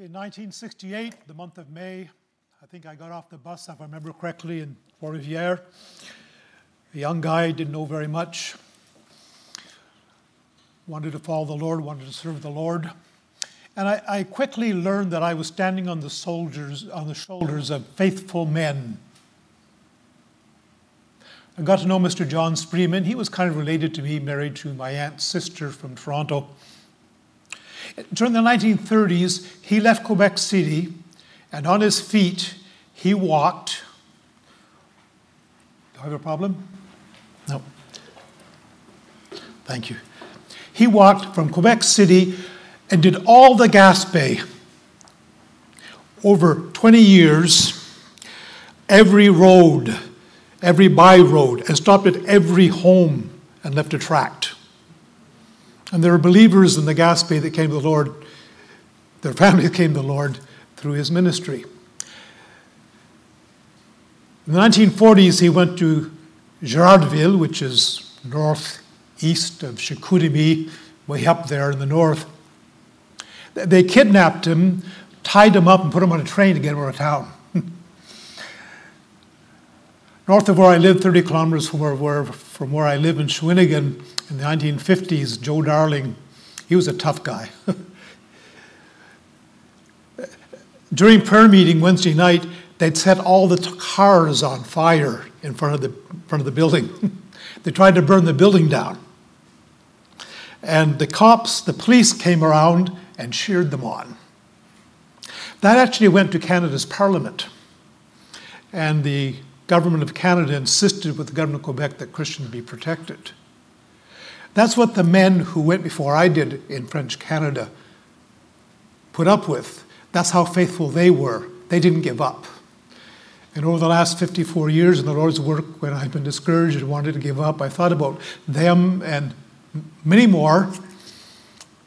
In 1968, the month of May, I think I got off the bus, if I remember correctly, in Port Riviere. A young guy, didn't know very much. Wanted to follow the Lord, wanted to serve the Lord. And I, I quickly learned that I was standing on the soldiers, on the shoulders of faithful men. I got to know Mr. John Spreeman. He was kind of related to me, married to my aunt's sister from Toronto. During the 1930s, he left Quebec City and on his feet he walked. Do I have a problem? No. Thank you. He walked from Quebec City and did all the Gaspé over 20 years, every road, every by road, and stopped at every home and left a tract. And there were believers in the Gaspé that came to the Lord, their families came to the Lord through his ministry. In the 1940s, he went to Girardville, which is northeast of Chicoutimi, way up there in the north. They kidnapped him, tied him up, and put him on a train to get him out of town. North of where I live, 30 kilometers from where, from where I live in Shawinigan, in the 1950s, Joe Darling, he was a tough guy. During prayer meeting Wednesday night, they'd set all the cars on fire in front of the, front of the building. they tried to burn the building down. And the cops, the police came around and cheered them on. That actually went to Canada's Parliament. And the government of Canada insisted with the government of Quebec that Christians be protected. That's what the men who went before I did in French Canada put up with. That's how faithful they were. They didn't give up. And over the last 54 years in the Lord's work, when I've been discouraged and wanted to give up, I thought about them and many more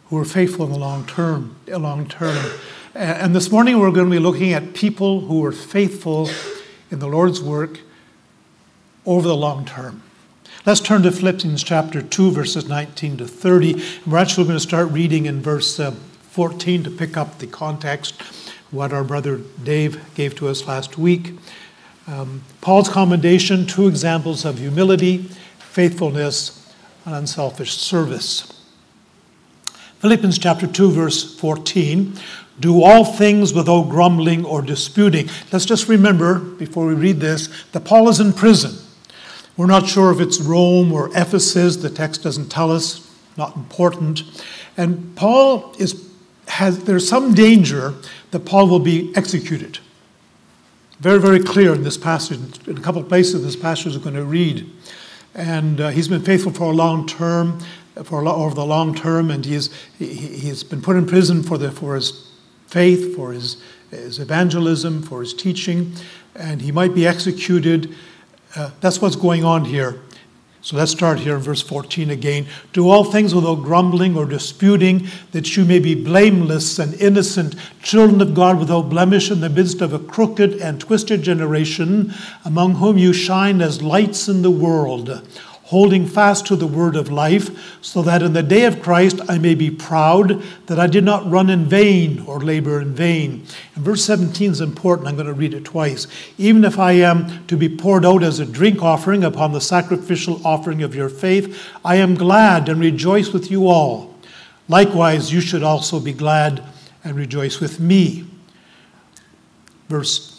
who were faithful in the long term. Long term. And this morning we're going to be looking at people who were faithful in the Lord's work over the long term. Let's turn to Philippians chapter 2, verses 19 to 30. We're actually going to start reading in verse uh, 14 to pick up the context, what our brother Dave gave to us last week. Um, Paul's commendation, two examples of humility, faithfulness, and unselfish service. Philippians chapter 2, verse 14. Do all things without grumbling or disputing. Let's just remember, before we read this, that Paul is in prison. We're not sure if it's Rome or Ephesus. The text doesn't tell us. Not important. And Paul is has there's some danger that Paul will be executed. Very, very clear in this passage. In a couple of places, this passage is going to read. And uh, he's been faithful for a long term, for a over the long term, and he's he, he's been put in prison for the for his faith, for his his evangelism, for his teaching, and he might be executed. Uh, that's what's going on here. So let's start here in verse 14 again. Do all things without grumbling or disputing, that you may be blameless and innocent, children of God without blemish in the midst of a crooked and twisted generation, among whom you shine as lights in the world holding fast to the word of life, so that in the day of Christ I may be proud that I did not run in vain or labor in vain. And verse 17 is important. I'm going to read it twice. Even if I am to be poured out as a drink offering upon the sacrificial offering of your faith, I am glad and rejoice with you all. Likewise, you should also be glad and rejoice with me. Verse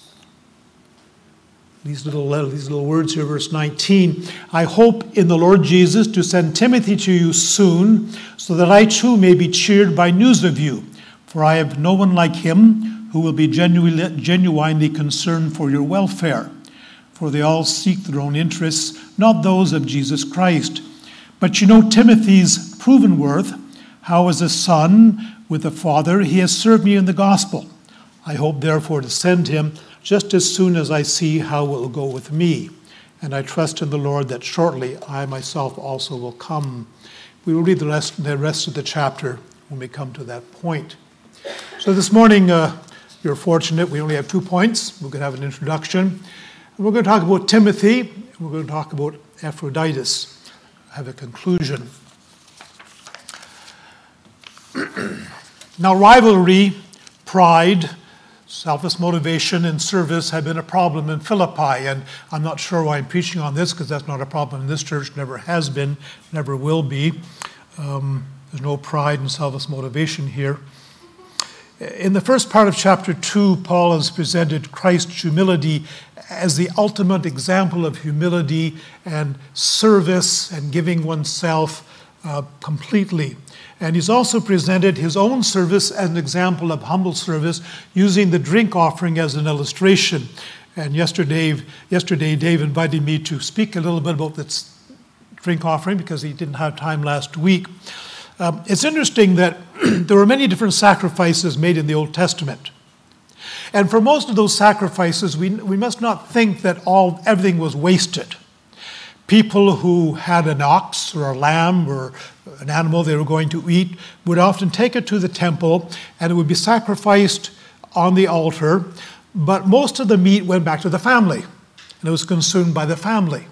these little, uh, these little words here, verse 19. I hope in the Lord Jesus to send Timothy to you soon, so that I too may be cheered by news of you. For I have no one like him who will be genuinely, genuinely concerned for your welfare. For they all seek their own interests, not those of Jesus Christ. But you know Timothy's proven worth, how as a son with a father he has served me in the gospel. I hope therefore to send him just as soon as I see how it will go with me. And I trust in the Lord that shortly I myself also will come. We will read the rest, the rest of the chapter when we come to that point. So this morning, uh, you're fortunate. We only have two points. We're going to have an introduction. And we're going to talk about Timothy. And we're going to talk about Epaphroditus. Have a conclusion. now, rivalry pride, selfish motivation, and service had been a problem in Philippi. And I'm not sure why I'm preaching on this because that's not a problem in this church, never has been, never will be. Um, there's no pride and selfish motivation here. In the first part of chapter 2, Paul has presented Christ's humility as the ultimate example of humility and service and giving oneself uh, completely. And he's also presented his own service as an example of humble service using the drink offering as an illustration. And yesterday, yesterday Dave invited me to speak a little bit about this drink offering because he didn't have time last week. Um, it's interesting that there were many different sacrifices made in the Old Testament. And for most of those sacrifices, we, we must not think that all, everything was wasted. People who had an ox or a lamb or an animal they were going to eat would often take it to the temple and it would be sacrificed on the altar, but most of the meat went back to the family and it was consumed by the family.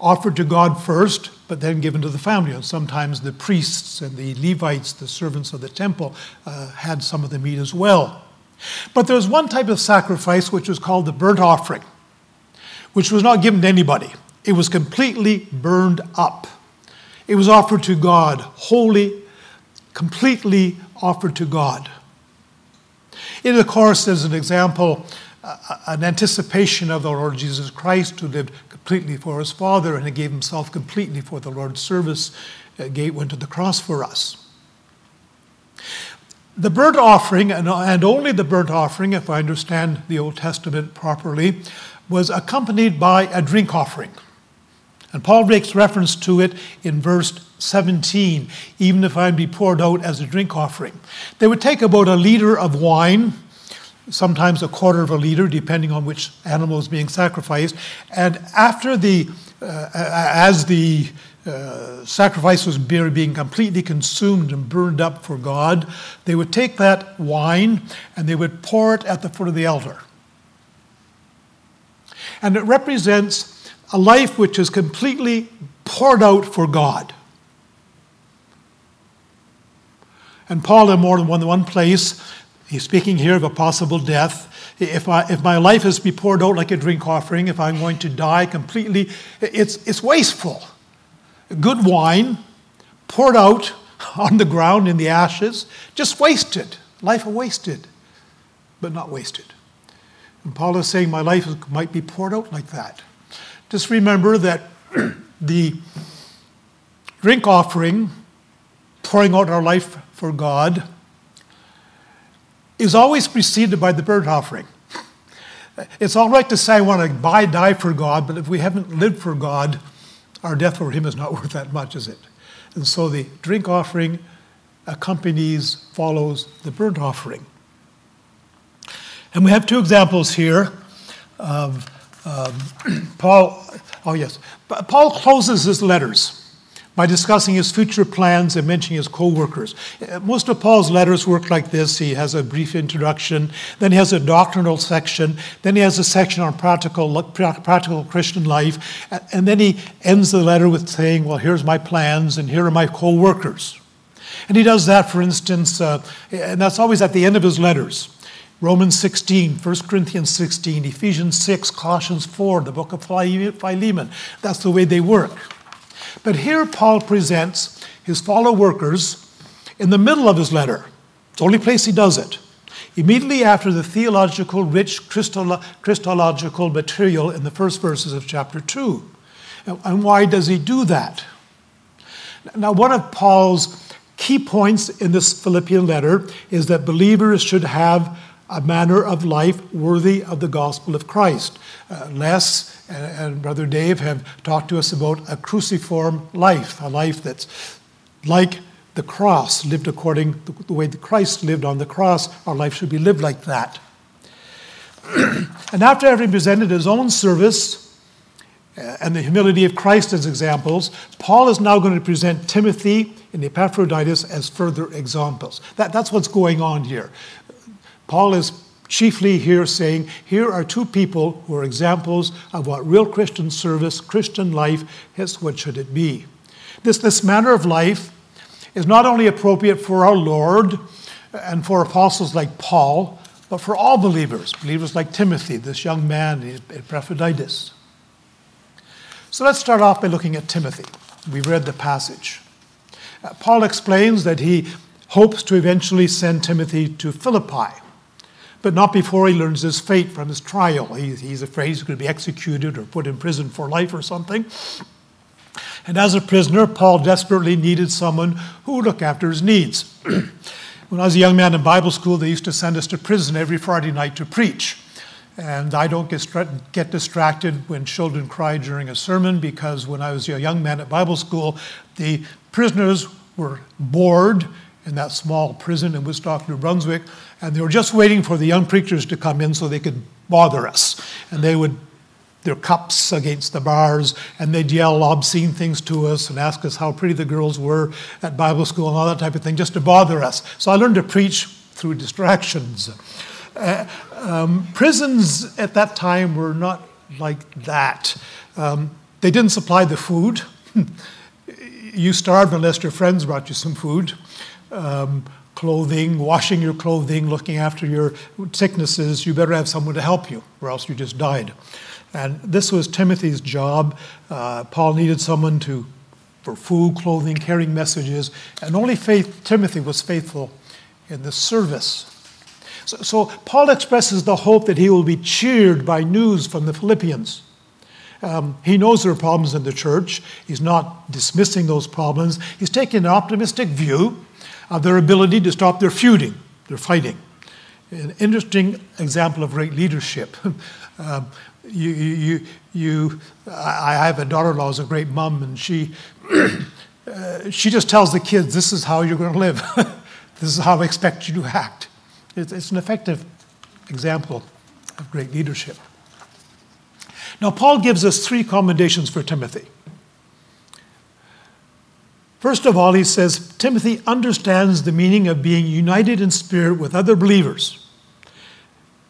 Offered to God first, but then given to the family. And sometimes the priests and the Levites, the servants of the temple, uh, had some of the meat as well. But there was one type of sacrifice which was called the burnt offering, which was not given to anybody. It was completely burned up. It was offered to God, wholly, completely offered to God. It, of course, is an example, uh, an anticipation of the Lord Jesus Christ who lived completely for his Father and he gave himself completely for the Lord's service, uh, went to the cross for us. The burnt offering, and only the burnt offering, if I understand the Old Testament properly, was accompanied by a drink offering. And Paul makes reference to it in verse 17, even if I be poured out as a drink offering. They would take about a liter of wine, sometimes a quarter of a liter, depending on which animal is being sacrificed. And after the, uh, as the uh, sacrifice was being completely consumed and burned up for God, they would take that wine and they would pour it at the foot of the altar. And it represents a life which is completely poured out for God. And Paul, in more than one, place, he's speaking here of a possible death. If, I, if my life is to be poured out like a drink offering, if I'm going to die completely, it's, it's wasteful good wine poured out on the ground in the ashes, just wasted. Life wasted, but not wasted. And Paul is saying, My life might be poured out like that. Just remember that the drink offering, pouring out our life for God, is always preceded by the burnt offering. It's all right to say I want to buy, die for God, but if we haven't lived for God, our death for him is not worth that much, is it? And so the drink offering accompanies, follows the burnt offering. And we have two examples here of um, Paul. Oh, yes. Paul closes his letters by discussing his future plans and mentioning his co workers. Most of Paul's letters work like this he has a brief introduction, then he has a doctrinal section, then he has a section on practical, practical Christian life, and then he ends the letter with saying, Well, here's my plans, and here are my co workers. And he does that, for instance, uh, and that's always at the end of his letters. Romans 16, 1 Corinthians 16, Ephesians 6, Colossians 4, the book of Philemon. That's the way they work. But here Paul presents his fellow workers in the middle of his letter. It's the only place he does it. Immediately after the theological, rich, Christological material in the first verses of chapter 2. And why does he do that? Now, one of Paul's key points in this Philippian letter is that believers should have a manner of life worthy of the gospel of Christ. Uh, Les and, and, Brother Dave have talked to us about a cruciform life, a life that's like the cross, lived according to the way that Christ lived on the cross. Our life should be lived like that. and after having presented his own service, uh, and the humility of Christ as examples, Paul is now going to present Timothy and Epaphroditus as further examples. That, that's what's going on here. Paul is chiefly here saying, here are two people who are examples of what real Christian service, Christian life is, what should it be. This, this manner of life is not only appropriate for our Lord, and for apostles like Paul, but for all believers, believers like Timothy, this young man in Epaphroditus. So let's start off by looking at Timothy. We've read the passage. Uh, Paul explains that he hopes to eventually send Timothy to Philippi, but not before he learns his fate from his trial. He, he's afraid he's going to be executed or put in prison for life or something. And as a prisoner, Paul desperately needed someone who would look after his needs. when I was a young man in Bible school, they used to send us to prison every Friday night to preach. And I don't get, get distracted when children cry during a sermon because when I was a young man at Bible school, the prisoners were bored in that small prison in Woodstock, New Brunswick, and they were just waiting for the young preachers to come in so they could bother us. And they would their cups against the bars, and they'd yell obscene things to us and ask us how pretty the girls were at Bible school and all that type of thing, just to bother us. So I learned to preach through distractions. Uh, um, prisons at that time were not like that. Um, they didn't supply the food. you starved unless your friends brought you some food. Um, clothing, washing your clothing, looking after your sicknesses, you better have someone to help you, or else you just died. And this was Timothy's job. Uh, Paul needed someone to for food, clothing, carrying messages, and only faith, Timothy was faithful in the service. So, so Paul expresses the hope that he will be cheered by news from the Philippians. Um, he knows there are problems in the church. He's not dismissing those problems. He's taking an optimistic view of their ability to stop their feuding, their fighting. An interesting example of great leadership. um, you, you, you, I have a daughter-in-law who's a great mom, and she, uh, she just tells the kids, "This is how you're going to live. this is how I expect you to act." It's, it's an effective example of great leadership. Now, Paul gives us three commendations for Timothy. First of all, he says Timothy understands the meaning of being united in spirit with other believers,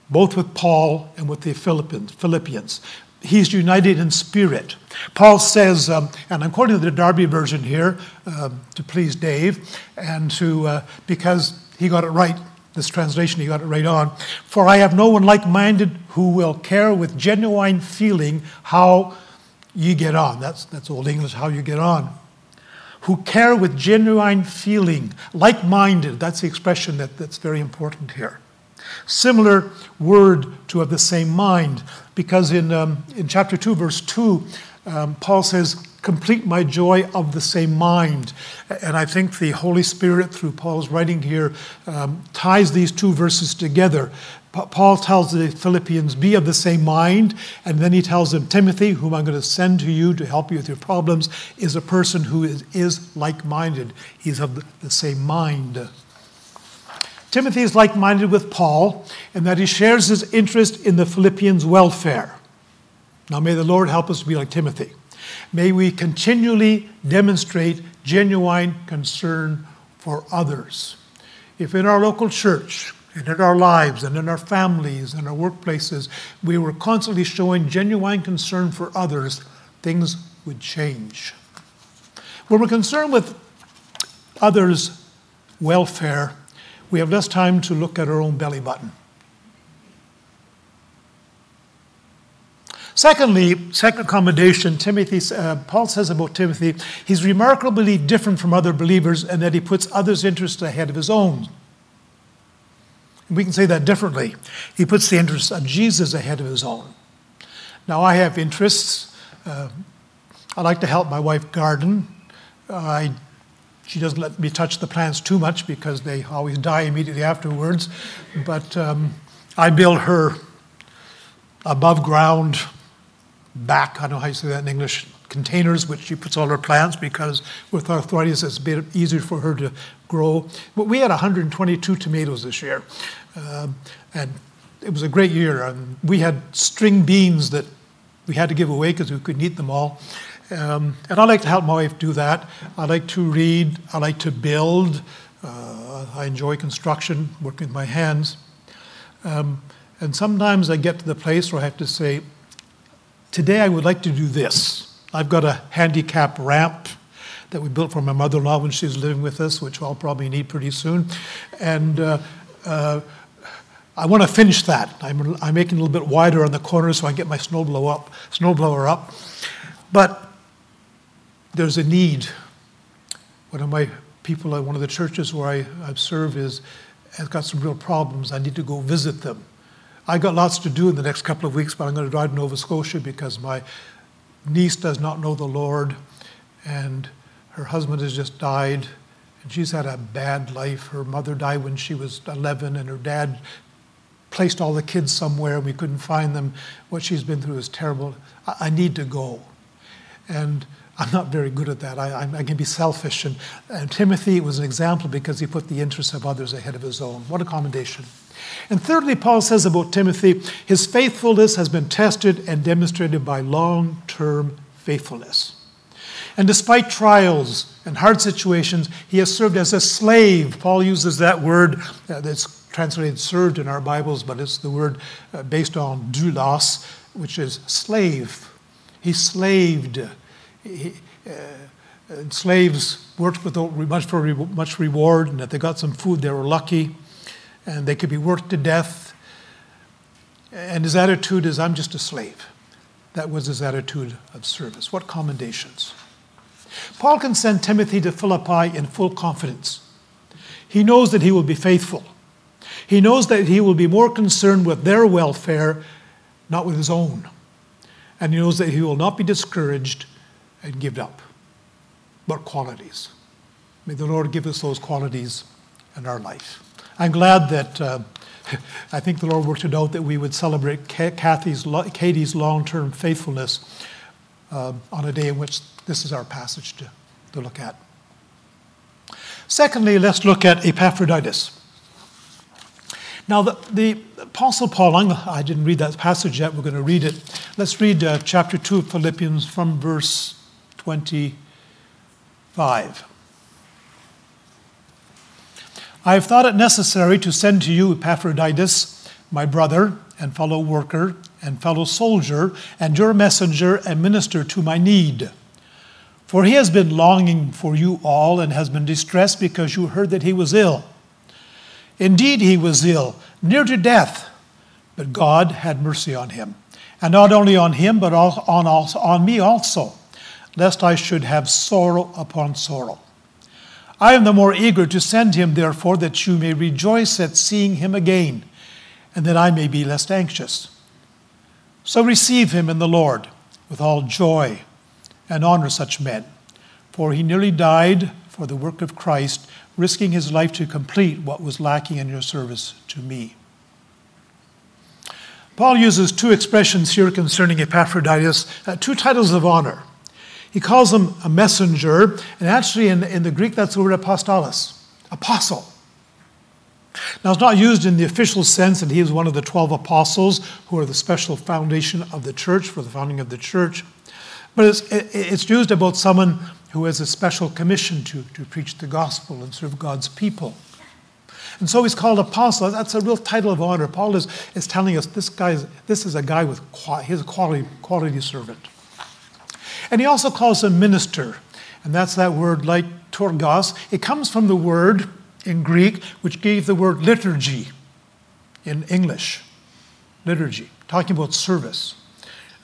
both with Paul and with the Philippians. He's united in spirit. Paul says, um, and I'm quoting the Darby version here um, to please Dave, and to uh, because he got it right this translation, he got it right on. For I have no one like minded who will care with genuine feeling how you get on. That's, that's Old English, how you get on. Who care with genuine feeling, like minded. That's the expression that, that's very important here. Similar word to have the same mind, because in, um, in chapter 2, verse 2, um, Paul says, complete my joy of the same mind. And I think the Holy Spirit, through Paul's writing here, um, ties these two verses together. Paul tells the Philippians, be of the same mind. And then he tells them, Timothy, whom I'm going to send to you to help you with your problems, is a person who is, is like minded. He's of the same mind. Timothy is like minded with Paul in that he shares his interest in the Philippians' welfare. Now, may the Lord help us to be like Timothy. May we continually demonstrate genuine concern for others. If in our local church, and in our lives, and in our families, and our workplaces, we were constantly showing genuine concern for others, things would change. When we're concerned with others' welfare, we have less time to look at our own belly button. Secondly, second commendation, Timothy, uh, Paul says about Timothy, he's remarkably different from other believers in that he puts others' interests ahead of his own. We can say that differently. He puts the interests of Jesus ahead of his own. Now, I have interests. Uh, I like to help my wife garden. I, she doesn't let me touch the plants too much because they always die immediately afterwards. But um, I build her above ground back, I don't know how you say that in English, containers which she puts all her plants because with arthritis it's a bit easier for her to grow. But we had 122 tomatoes this year. Um, and it was a great year. And we had string beans that we had to give away because we couldn't eat them all. Um, and I like to help my wife do that. I like to read. I like to build. Uh, I enjoy construction, working with my hands. Um, and sometimes I get to the place where I have to say, Today I would like to do this. I've got a handicap ramp that we built for my mother in law when she was living with us, which I'll probably need pretty soon. And uh, uh, I want to finish that. I'm, I'm making it a little bit wider on the corners so I can get my snowblower up, snowblower up. But there's a need. One of my people at one of the churches where I, I serve is has got some real problems. I need to go visit them. I got lots to do in the next couple of weeks, but I'm going to drive to Nova Scotia because my niece does not know the Lord, and her husband has just died, and she's had a bad life. Her mother died when she was 11, and her dad placed all the kids somewhere, and we couldn't find them. What she's been through is terrible. I, I need to go. And I'm not very good at that. I, I, can be selfish. And, and Timothy was an example because he put the interests of others ahead of his own. What a commendation. And thirdly, Paul says about Timothy, his faithfulness has been tested and demonstrated by long term faithfulness. And despite trials and hard situations, he has served as a slave. Paul uses that word uh, that's translated served in our Bibles, but it's the word uh, based on doulos, which is slave. He slaved he, uh, slaves worked without much for much reward, and if they got some food, they were lucky, and they could be worked to death. And his attitude is, "I'm just a slave." That was his attitude of service. What commendations! Paul can send Timothy to Philippi in full confidence. He knows that he will be faithful. He knows that he will be more concerned with their welfare, not with his own. And he knows that he will not be discouraged and give up, but qualities. May the Lord give us those qualities in our life. I'm glad that uh, I think the Lord worked it out that we would celebrate Kathy's, Katie's long term faithfulness uh, on a day in which this is our passage to, to look at. Secondly, let's look at Epaphroditus. Now, the, the Apostle Paul, I didn't read that passage yet, we're going to read it. Let's read uh, chapter 2 of Philippians from verse 25. I have thought it necessary to send to you Epaphroditus, my brother and fellow worker and fellow soldier, and your messenger and minister to my need. For he has been longing for you all and has been distressed because you heard that he was ill. Indeed, he was ill, near to death, but God had mercy on him. And not only on him, but on, on me also lest I should have sorrow upon sorrow. I am the more eager to send him, therefore, that you may rejoice at seeing him again, and that I may be less anxious. So receive him in the Lord with all joy and honor such men, for he nearly died for the work of Christ, risking his life to complete what was lacking in your service to me. Paul uses two expressions here concerning Epaphroditus, uh, two titles of honor. He calls him a messenger, and actually in, in the Greek, that's the word apostolos, apostle. Now, it's not used in the official sense that he is one of the 12 apostles who are the special foundation of the church for the founding of the church, but it's, it's used about someone who has a special commission to, to preach the gospel and serve God's people. And so he's called apostle. That's a real title of honor. Paul is, is telling us this guy is, this is a guy with his quality, quality servant. And he also calls him minister, and that's that word like torgos. It comes from the word in Greek which gave the word liturgy in English. Liturgy, talking about service.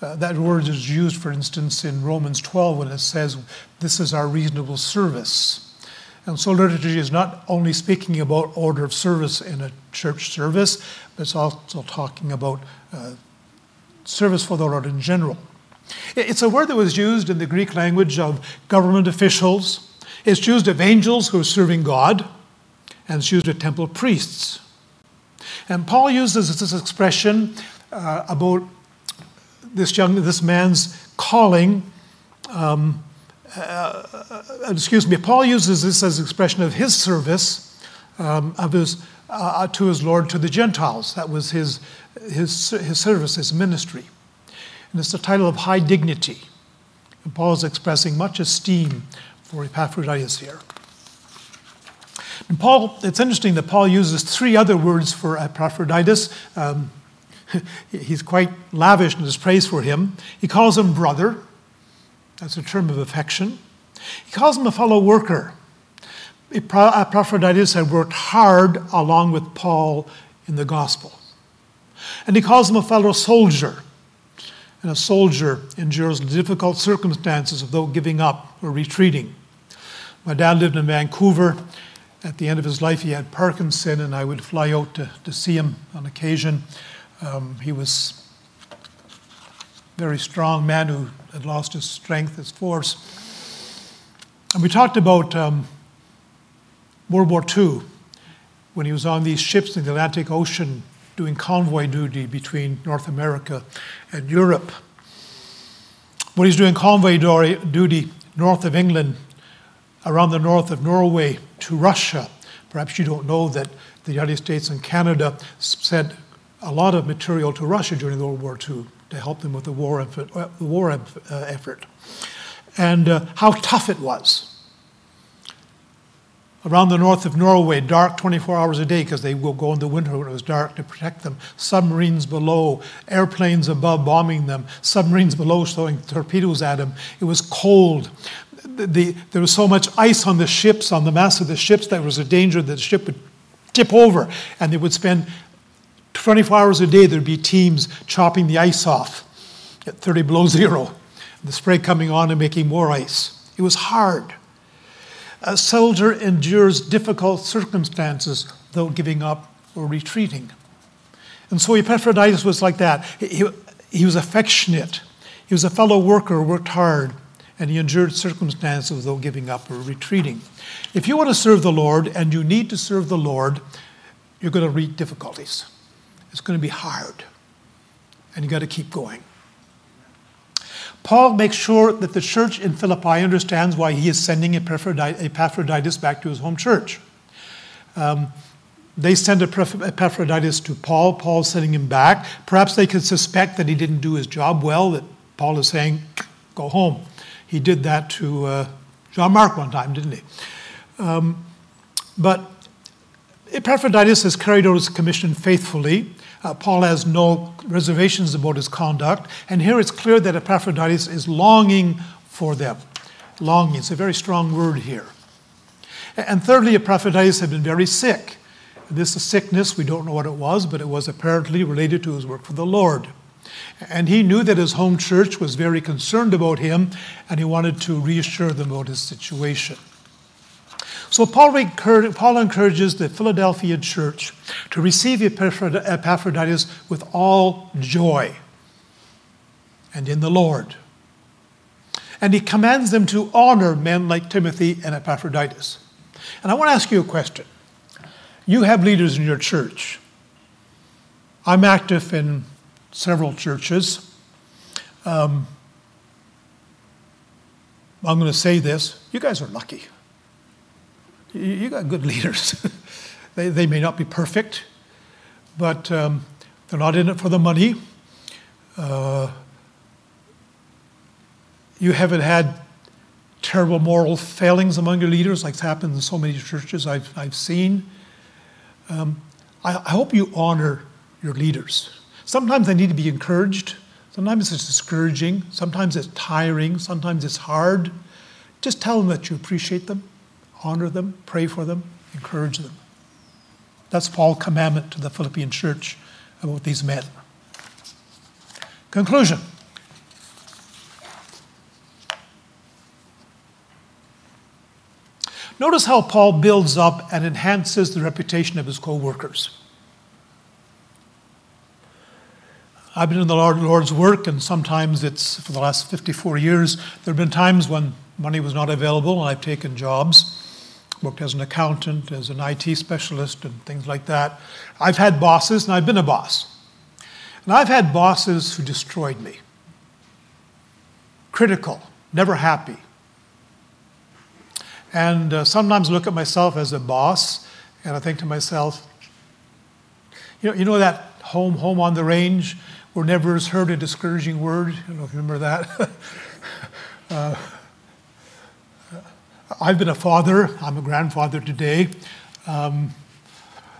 Uh, that word is used, for instance, in Romans 12 when it says, This is our reasonable service. And so liturgy is not only speaking about order of service in a church service, but it's also talking about uh, service for the Lord in general. It's a word that was used in the Greek language of government officials. It's used of angels who are serving God, and it's used of temple priests. And Paul uses this expression uh, about this young, this man's calling. Um, uh, uh, excuse me. Paul uses this as expression of his service um, of his uh, to his Lord to the Gentiles. That was his his his service, his ministry and it's a title of high dignity. And Paul is expressing much esteem for Epaphroditus here. And Paul, it's interesting that Paul uses three other words for Epaphroditus. Um, he's quite lavish in his praise for him. He calls him brother, that's a term of affection. He calls him a fellow worker. Epaphroditus had worked hard along with Paul in the gospel. And he calls him a fellow soldier. And a soldier endures difficult circumstances without giving up or retreating. My dad lived in Vancouver. At the end of his life, he had Parkinson, and I would fly out to, to see him on occasion. Um, he was a very strong man who had lost his strength, his force. And we talked about um, World War II when he was on these ships in the Atlantic Ocean doing convoy duty between North America and Europe. When he's doing convoy duty north of England, around the north of Norway to Russia, perhaps you don't know that the United States and Canada sent a lot of material to Russia during World War II to help them with the war effort. Uh, the war uh, effort. And uh, how tough it was around the north of Norway, dark 24 hours a day because they will go in the winter when it was dark to protect them. Submarines below, airplanes above bombing them, submarines below throwing torpedoes at them. It was cold. The, the, there was so much ice on the ships, on the mass of the ships, that there was a danger that the ship would tip over and they would spend 24 hours a day, there'd be teams chopping the ice off at 30 below zero, the spray coming on and making more ice. It was hard. A soldier endures difficult circumstances without giving up or retreating. And so Epaphroditus was like that. He, he was affectionate. He was a fellow worker, worked hard, and he endured circumstances without giving up or retreating. If you want to serve the Lord and you need to serve the Lord, you're going to meet difficulties. It's going to be hard. And you got to keep going. Paul makes sure that the church in Philippi understands why he is sending Epaphroditus back to his home church. Um, they send Epaphroditus to Paul. Paul's sending him back. Perhaps they could suspect that he didn't do his job well, that Paul is saying, go home. He did that to uh, John Mark one time, didn't he? Um, but Epaphroditus has carried out his commission faithfully. Uh, Paul has no reservations about his conduct. And here it's clear that Epaphroditus is longing for them. Longing, it's a very strong word here. And thirdly, Epaphroditus had been very sick. This is sickness, we don't know what it was, but it was apparently related to his work for the Lord. And he knew that his home church was very concerned about him, and he wanted to reassure them about his situation. So Paul, encourages the Philadelphia church to receive Epaphroditus with all joy and in the Lord. And he commands them to honor men like Timothy and Epaphroditus. And I want to ask you a question. You have leaders in your church. I'm active in several churches. Um, I'm going to say this you guys are lucky you got good leaders. they, they may not be perfect, but um, they're not in it for the money. Uh, you haven't had terrible moral failings among your leaders, like it's happened in so many churches I've, I've seen. Um, I, I hope you honor your leaders. Sometimes they need to be encouraged. Sometimes it's discouraging. Sometimes it's tiring. Sometimes it's hard. Just tell them that you appreciate them honor them, pray for them, encourage them. That's Paul's commandment to the Philippian church about these men. Conclusion. Notice how Paul builds up and enhances the reputation of his co workers. I've been in the Lord's work, and sometimes it's for the last 54 years. There have been times when money was not available, and I've taken jobs worked as an accountant, as an IT specialist, and things like that. I've had bosses, and I've been a boss. And I've had bosses who destroyed me. Critical, never happy. And uh, sometimes look at myself as a boss, and I think to myself, you know, you know that home, home on the range, where never is heard a discouraging word? I don't know if you remember that. uh, I've been a father, I'm a grandfather today. Um,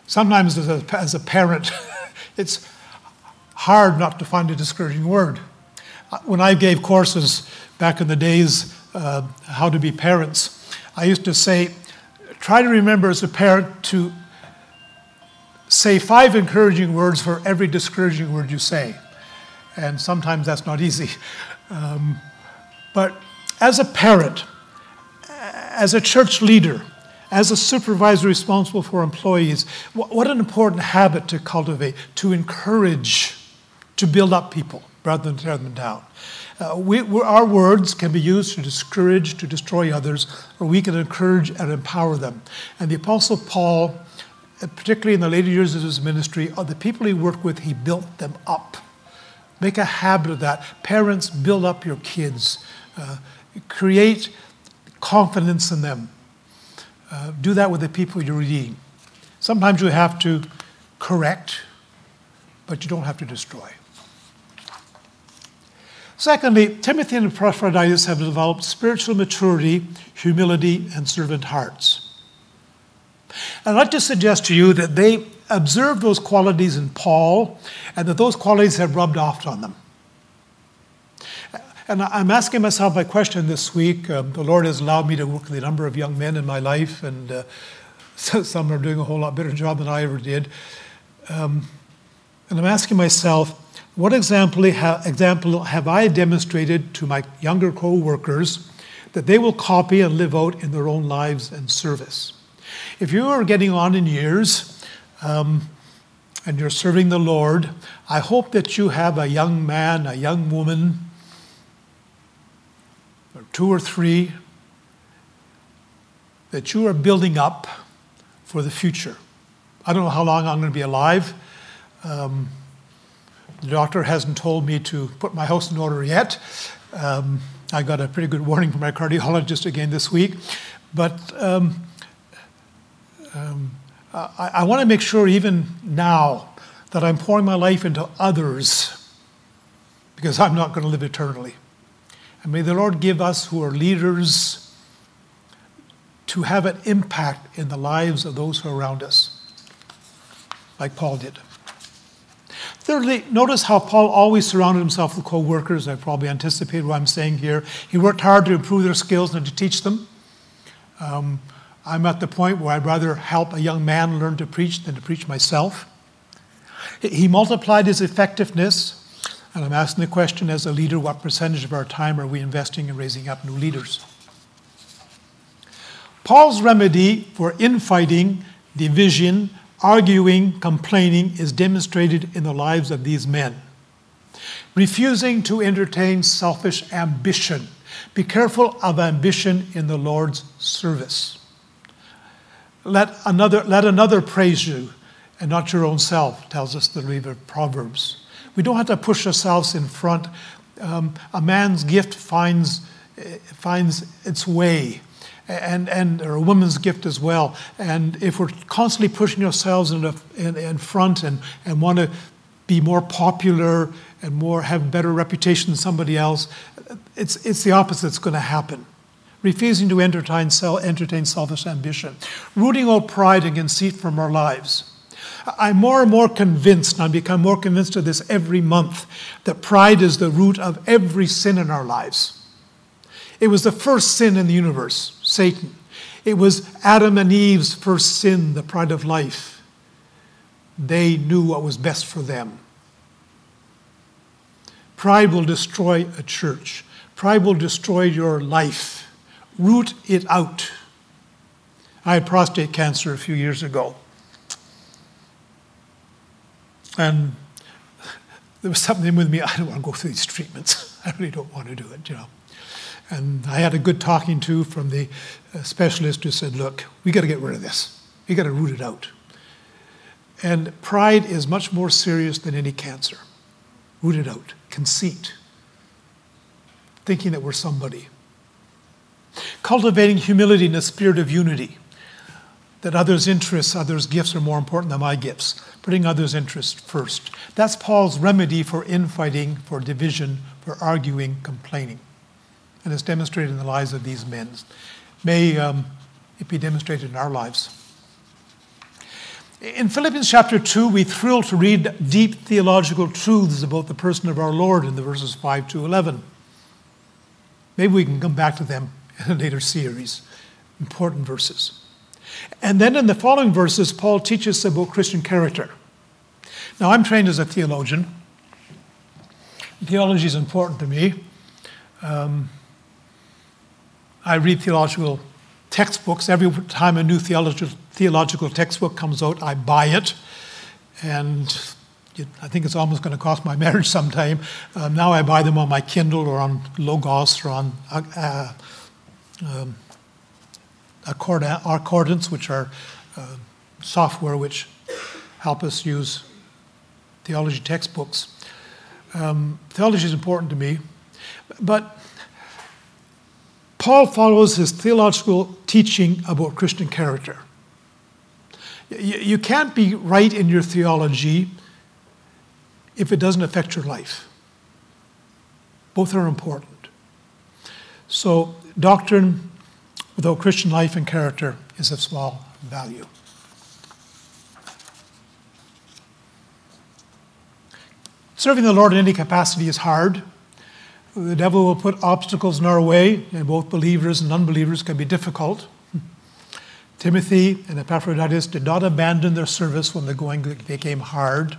sometimes, as a, as a parent, it's hard not to find a discouraging word. Uh, when I gave courses back in the days, uh, how to be parents, I used to say, try to remember as a parent to say five encouraging words for every discouraging word you say. And sometimes that's not easy. Um, but as a parent, as a church leader, as a supervisor responsible for employees, what an important habit to cultivate, to encourage, to build up people rather than tear them down. Uh, we, our words can be used to discourage, to destroy others, or we can encourage and empower them. And the Apostle Paul, uh, particularly in the later years of his ministry, the people he worked with, he built them up. Make a habit of that. Parents, build up your kids. Uh, create confidence in them. Uh, do that with the people you're leading. Sometimes you have to correct, but you don't have to destroy. Secondly, Timothy and Epaphroditus have developed spiritual maturity, humility, and servant hearts. I'd like to suggest to you that they observed those qualities in Paul and that those qualities have rubbed off on them. And I'm asking myself my question this week. Um, the Lord has allowed me to work with a number of young men in my life, and uh, some are doing a whole lot better job than I ever did. Um, and I'm asking myself, what example, ha- example have I demonstrated to my younger co workers that they will copy and live out in their own lives and service? If you are getting on in years um, and you're serving the Lord, I hope that you have a young man, a young woman, two or three that you are building up for the future. I don't know how long I'm going to be alive. Um, the doctor hasn't told me to put my house in order yet. Um, I got a pretty good warning from my cardiologist again this week. But um, um I, I want to make sure, even now, that I'm pouring my life into others because I'm not going to live eternally. And may the Lord give us who are leaders to have an impact in the lives of those who are around us, like Paul did. Thirdly, notice how Paul always surrounded himself with co workers. I probably anticipate what I'm saying here. He worked hard to improve their skills and to teach them. Um, I'm at the point where I'd rather help a young man learn to preach than to preach myself. He multiplied his effectiveness and I'm asking the question as a leader what percentage of our time are we investing in raising up new leaders? Paul's remedy for infighting, division, arguing, complaining is demonstrated in the lives of these men. Refusing to entertain selfish ambition. Be careful of ambition in the Lord's service. Let another, let another praise you and not your own self, tells us the reader of Proverbs. We don't have to push ourselves in front. Um, a man's gift finds, finds its way, and, and or a woman's gift as well. And if we're constantly pushing ourselves in, the, in, in front and, and want to be more popular and more have better reputation than somebody else, it's, it's the opposite that's going to happen. Refusing to entertain, entertain selfish ambition, rooting out pride and conceit from our lives I'm more and more convinced, and I become more convinced of this every month, that pride is the root of every sin in our lives. It was the first sin in the universe, Satan. It was Adam and Eve's first sin, the pride of life. They knew what was best for them. Pride will destroy a church. Pride will destroy your life. Root it out. I had prostate cancer a few years ago. And there was something with me, I don't want to go through these treatments. I really don't want to do it, you know. And I had a good talking to from the uh, specialist who said, look, we got to get rid of this. We got to root it out. And pride is much more serious than any cancer. Root it out. Conceit. Thinking that we're somebody. Cultivating humility in a spirit of unity that others' interests, others' gifts are more important than my gifts, putting others' interests first. That's Paul's remedy for infighting, for division, for arguing, complaining. And it's demonstrated in the lives of these men. May um, it be demonstrated in our lives. In Philippians chapter 2, we thrill to read deep theological truths about the person of our Lord in the verses 5 to 11. Maybe we can come back to them in a later series. Important verses. And then in the following verses, Paul teaches about Christian character. Now, I'm trained as a theologian. Theology is important to me. Um, I read theological textbooks. Every time a new theological, theological textbook comes out, I buy it. And I think it's almost going to cost my marriage sometime. Um, now I buy them on my Kindle or on Logos or on uh, uh um, Accordance, which are uh, software which help us use theology textbooks. Um, theology is important to me, but Paul follows his theological teaching about Christian character. You, you can't be right in your theology if it doesn't affect your life. Both are important. So, doctrine without Christian life and character is of small value. Serving the Lord in any capacity is hard. The devil will put obstacles in our way, and both believers and unbelievers can be difficult. Timothy and Epaphroditus did not abandon their service when the going became hard.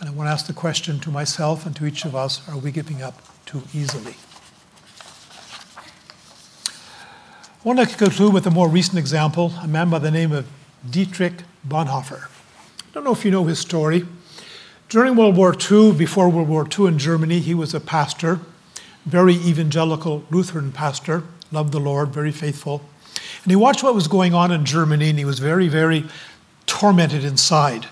And I want to ask the question to myself and to each of us are we giving up too easily? I want to conclude with a more recent example a man by the name of Dietrich Bonhoeffer. I don't know if you know his story. During World War II, before World War II in Germany, he was a pastor, very evangelical Lutheran pastor, loved the Lord, very faithful. And he watched what was going on in Germany, and he was very, very tormented inside.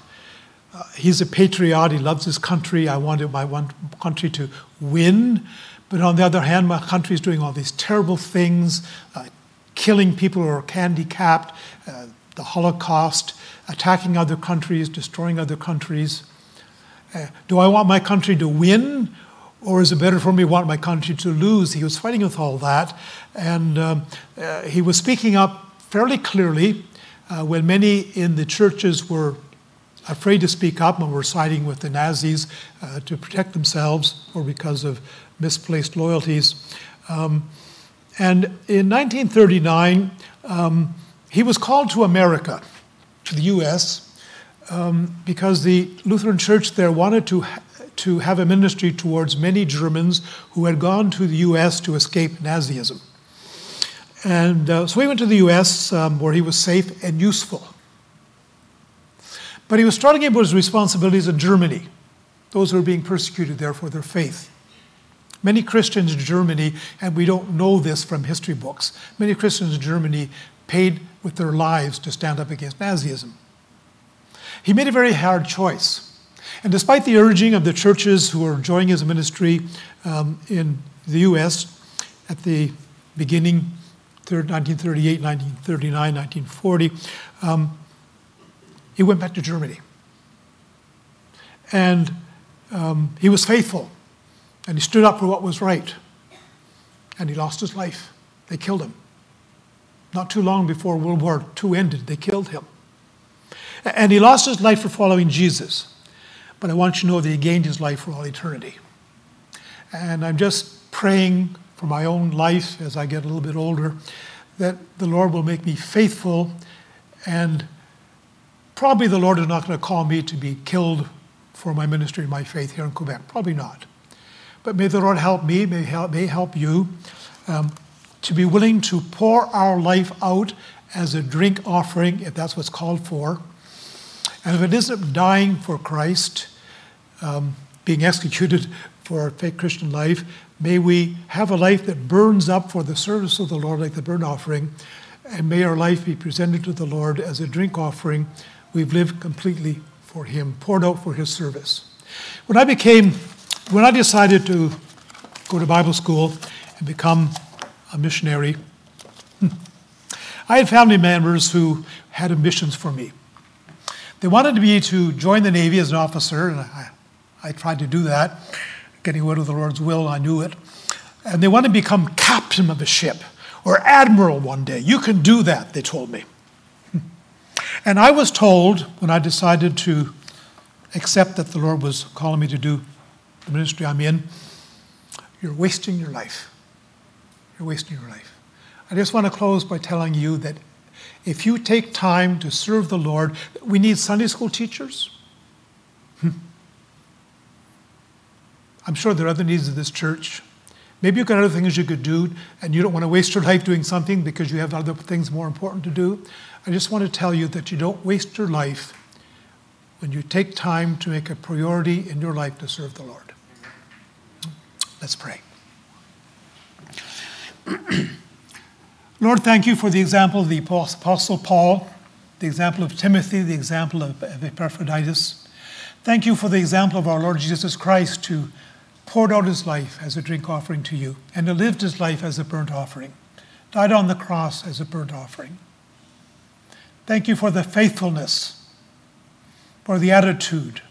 Uh, he's a patriot, he loves his country. I wanted my one country to win. But on the other hand, my country is doing all these terrible things, uh, killing people who are handicapped, uh, the Holocaust, attacking other countries, destroying other countries. Uh, do I want my country to win, or is it better for me to want my country to lose? He was fighting with all that, and um, uh, he was speaking up fairly clearly uh, when many in the churches were afraid to speak up and were siding with the Nazis uh, to protect themselves or because of misplaced loyalties. Um, and in 1939, um, he was called to America, to the US, um, because the Lutheran Church there wanted to, to have a ministry towards many Germans who had gone to the US to escape Nazism. And uh, so he went to the US um, where he was safe and useful. But he was struggling with his responsibilities in Germany, those who were being persecuted there for their faith. Many Christians in Germany, and we don't know this from history books, many Christians in Germany paid with their lives to stand up against Nazism. He made a very hard choice. And despite the urging of the churches who were joining his ministry um, in the US at the beginning, 1938, 1939, 1940, um, he went back to Germany. And um, he was faithful and he stood up for what was right. And he lost his life. They killed him. Not too long before World War II ended, they killed him. And he lost his life for following Jesus. But I want you to know that he gained his life for all eternity. And I'm just praying for my own life as I get a little bit older that the Lord will make me faithful. And probably the Lord is not going to call me to be killed for my ministry and my faith here in Quebec. Probably not. But may the Lord help me, may help, may help you um, to be willing to pour our life out as a drink offering, if that's what's called for. And if it isn't dying for Christ, um, being executed for our fake Christian life, may we have a life that burns up for the service of the Lord like the burnt offering, and may our life be presented to the Lord as a drink offering. We've lived completely for Him, poured out for His service. When I became when I decided to go to Bible school and become a missionary, I had family members who had ambitions for me. They wanted me to join the Navy as an officer, and I, I tried to do that, getting out of the Lord's will, I knew it. And they wanted to become captain of a ship or admiral one day. You can do that, they told me. And I was told when I decided to accept that the Lord was calling me to do the ministry I'm in, you're wasting your life. you're wasting your life. I just want to close by telling you that if you take time to serve the Lord, we need Sunday school teachers. Hmm. I'm sure there are other needs of this church. Maybe you've got other things you could do, and you don't want to waste your life doing something because you have other things more important to do. I just want to tell you that you don't waste your life when you take time to make a priority in your life to serve the Lord. Let's pray. Lord, thank you for the example of the Apostle Paul, the example of Timothy, the example of Epaphroditus. Thank you for the example of our Lord Jesus Christ, who poured out his life as a drink offering to you, and lived his life as a burnt offering, died on the cross as a burnt offering. Thank you for the faithfulness, for the attitude,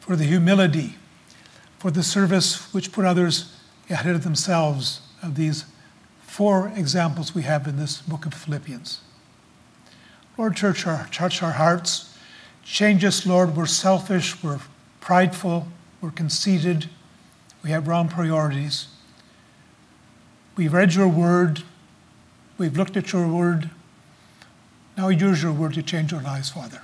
for the humility, for the service which put others ahead of themselves of these four examples we have in this book of Philippians. Lord, church our, touch our hearts. Change us, Lord. We're selfish, we're prideful, we're conceited, we have wrong priorities. We've read your word, we've looked at your word. Now use your word to change our lives, Father.